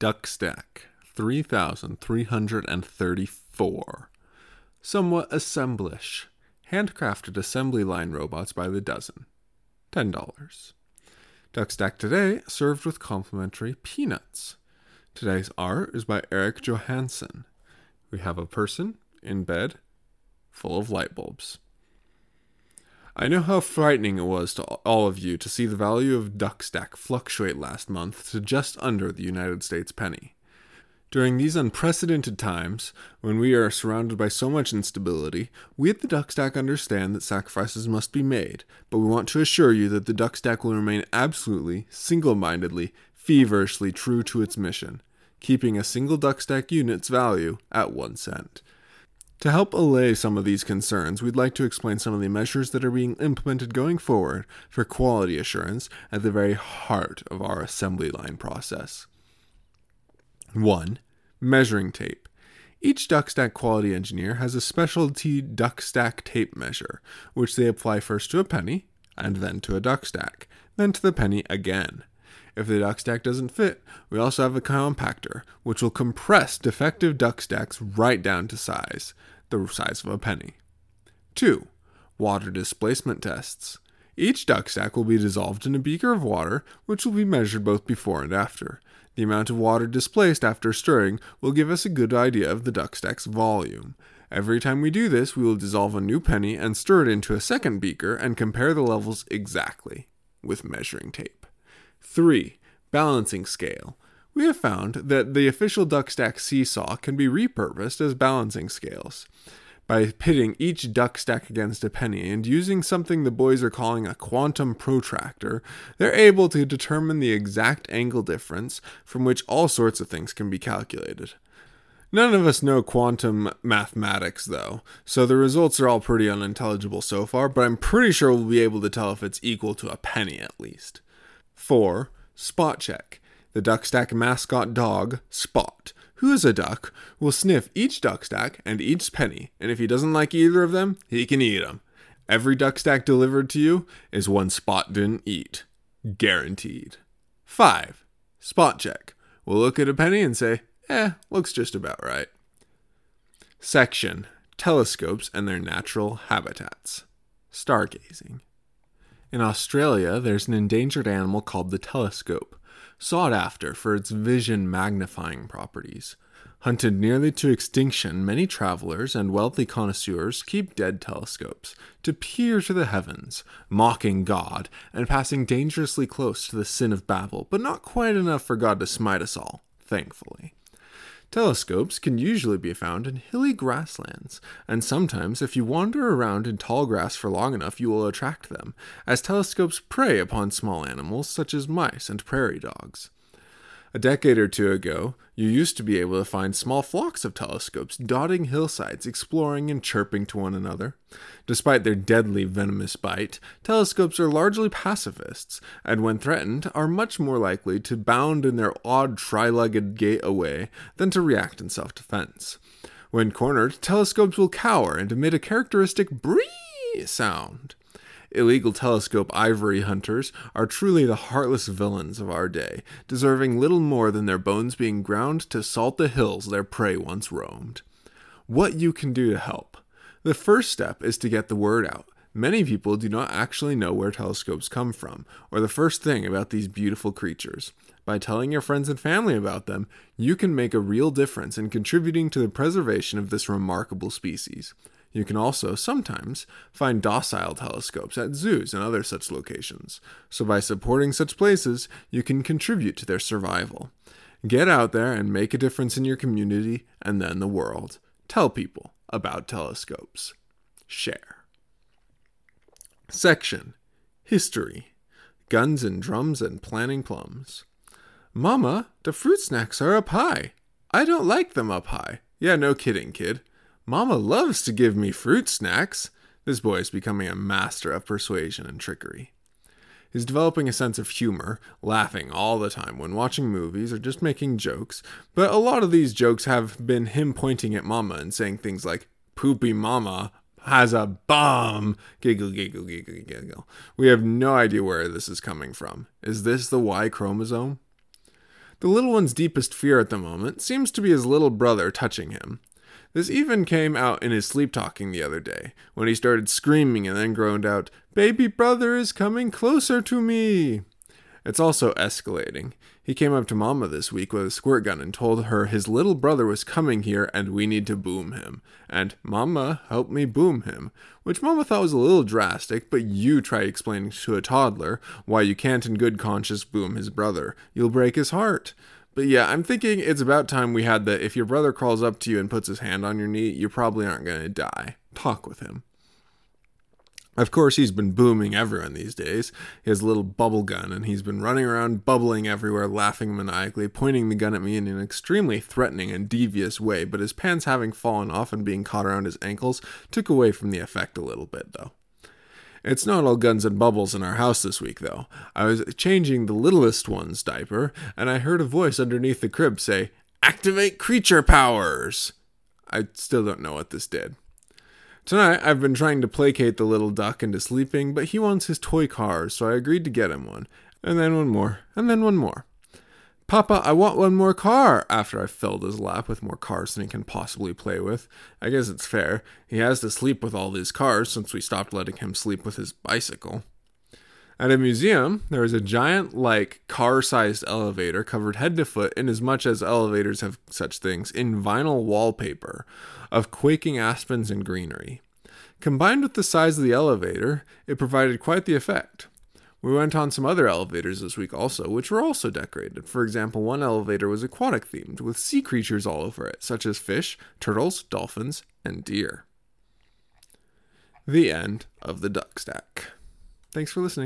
Duck Stack 3334. Somewhat assemblish. Handcrafted assembly line robots by the dozen. $10. Duck Stack today served with complimentary peanuts. Today's art is by Eric Johansson. We have a person in bed full of light bulbs. I know how frightening it was to all of you to see the value of Duckstack fluctuate last month to just under the United States penny. During these unprecedented times, when we are surrounded by so much instability, we at the Duckstack understand that sacrifices must be made, but we want to assure you that the Duckstack will remain absolutely, single mindedly, feverishly true to its mission, keeping a single Duckstack unit's value at one cent. To help allay some of these concerns, we'd like to explain some of the measures that are being implemented going forward for quality assurance at the very heart of our assembly line process. 1. Measuring tape. Each Duckstack quality engineer has a specialty Duckstack tape measure, which they apply first to a penny, and then to a Duckstack, then to the penny again. If the Duckstack doesn't fit, we also have a compactor, which will compress defective Duckstacks right down to size the size of a penny. 2. Water displacement tests. Each duck Duckstack will be dissolved in a beaker of water, which will be measured both before and after. The amount of water displaced after stirring will give us a good idea of the Duckstack's volume. Every time we do this, we will dissolve a new penny and stir it into a second beaker and compare the levels exactly with measuring tape. 3. Balancing scale. We have found that the official Duckstack seesaw can be repurposed as balancing scales. By pitting each Duckstack against a penny and using something the boys are calling a quantum protractor, they're able to determine the exact angle difference from which all sorts of things can be calculated. None of us know quantum mathematics, though, so the results are all pretty unintelligible so far, but I'm pretty sure we'll be able to tell if it's equal to a penny at least. 4. Spot check. The Duckstack mascot dog, Spot, who is a duck, will sniff each Duckstack and each penny, and if he doesn't like either of them, he can eat them. Every Duckstack delivered to you is one Spot didn't eat. Guaranteed. 5. Spot check. We'll look at a penny and say, eh, looks just about right. Section Telescopes and their natural habitats. Stargazing. In Australia, there's an endangered animal called the telescope sought after for its vision magnifying properties. Hunted nearly to extinction, many travelers and wealthy connoisseurs keep dead telescopes to peer to the heavens, mocking God and passing dangerously close to the sin of Babel, but not quite enough for God to smite us all, thankfully. Telescopes can usually be found in hilly grasslands, and sometimes, if you wander around in tall grass for long enough, you will attract them, as telescopes prey upon small animals such as mice and prairie dogs. A decade or two ago, you used to be able to find small flocks of telescopes dotting hillsides, exploring and chirping to one another. Despite their deadly venomous bite, telescopes are largely pacifists, and when threatened, are much more likely to bound in their odd tri legged gait away than to react in self defense. When cornered, telescopes will cower and emit a characteristic bree sound illegal telescope ivory hunters are truly the heartless villains of our day, deserving little more than their bones being ground to salt the hills their prey once roamed. What you can do to help. The first step is to get the word out. Many people do not actually know where telescopes come from, or the first thing about these beautiful creatures. By telling your friends and family about them, you can make a real difference in contributing to the preservation of this remarkable species. You can also sometimes find docile telescopes at zoos and other such locations, so by supporting such places, you can contribute to their survival. Get out there and make a difference in your community and then the world. Tell people about telescopes. Share. Section History Guns and Drums and Planting Plums. Mama, the fruit snacks are up high. I don't like them up high. Yeah, no kidding, kid. Mama loves to give me fruit snacks. This boy is becoming a master of persuasion and trickery. He's developing a sense of humor, laughing all the time when watching movies or just making jokes, but a lot of these jokes have been him pointing at Mama and saying things like, Poopy Mama has a bum! Giggle, giggle, giggle, giggle. We have no idea where this is coming from. Is this the Y chromosome? The little one's deepest fear at the moment seems to be his little brother touching him. This even came out in his sleep talking the other day, when he started screaming and then groaned out, Baby brother is coming closer to me. It's also escalating. He came up to Mama this week with a squirt gun and told her his little brother was coming here and we need to boom him. And Mama helped me boom him, which Mama thought was a little drastic, but you try explaining to a toddler why you can't in good conscience boom his brother. You'll break his heart. But yeah, I'm thinking it's about time we had the if your brother crawls up to you and puts his hand on your knee, you probably aren't going to die. Talk with him. Of course, he's been booming everyone these days. He has a little bubble gun, and he's been running around bubbling everywhere, laughing maniacally, pointing the gun at me in an extremely threatening and devious way. But his pants having fallen off and being caught around his ankles took away from the effect a little bit, though. It's not all guns and bubbles in our house this week, though. I was changing the littlest one's diaper, and I heard a voice underneath the crib say, Activate creature powers! I still don't know what this did. Tonight, I've been trying to placate the little duck into sleeping, but he wants his toy cars, so I agreed to get him one. And then one more, and then one more. Papa, I want one more car, after I've filled his lap with more cars than he can possibly play with. I guess it's fair. He has to sleep with all these cars since we stopped letting him sleep with his bicycle. At a museum, there is a giant, like, car sized elevator covered head to foot, in as much as elevators have such things, in vinyl wallpaper of quaking aspens and greenery. Combined with the size of the elevator, it provided quite the effect. We went on some other elevators this week also, which were also decorated. For example, one elevator was aquatic themed, with sea creatures all over it, such as fish, turtles, dolphins, and deer. The end of the duck stack. Thanks for listening.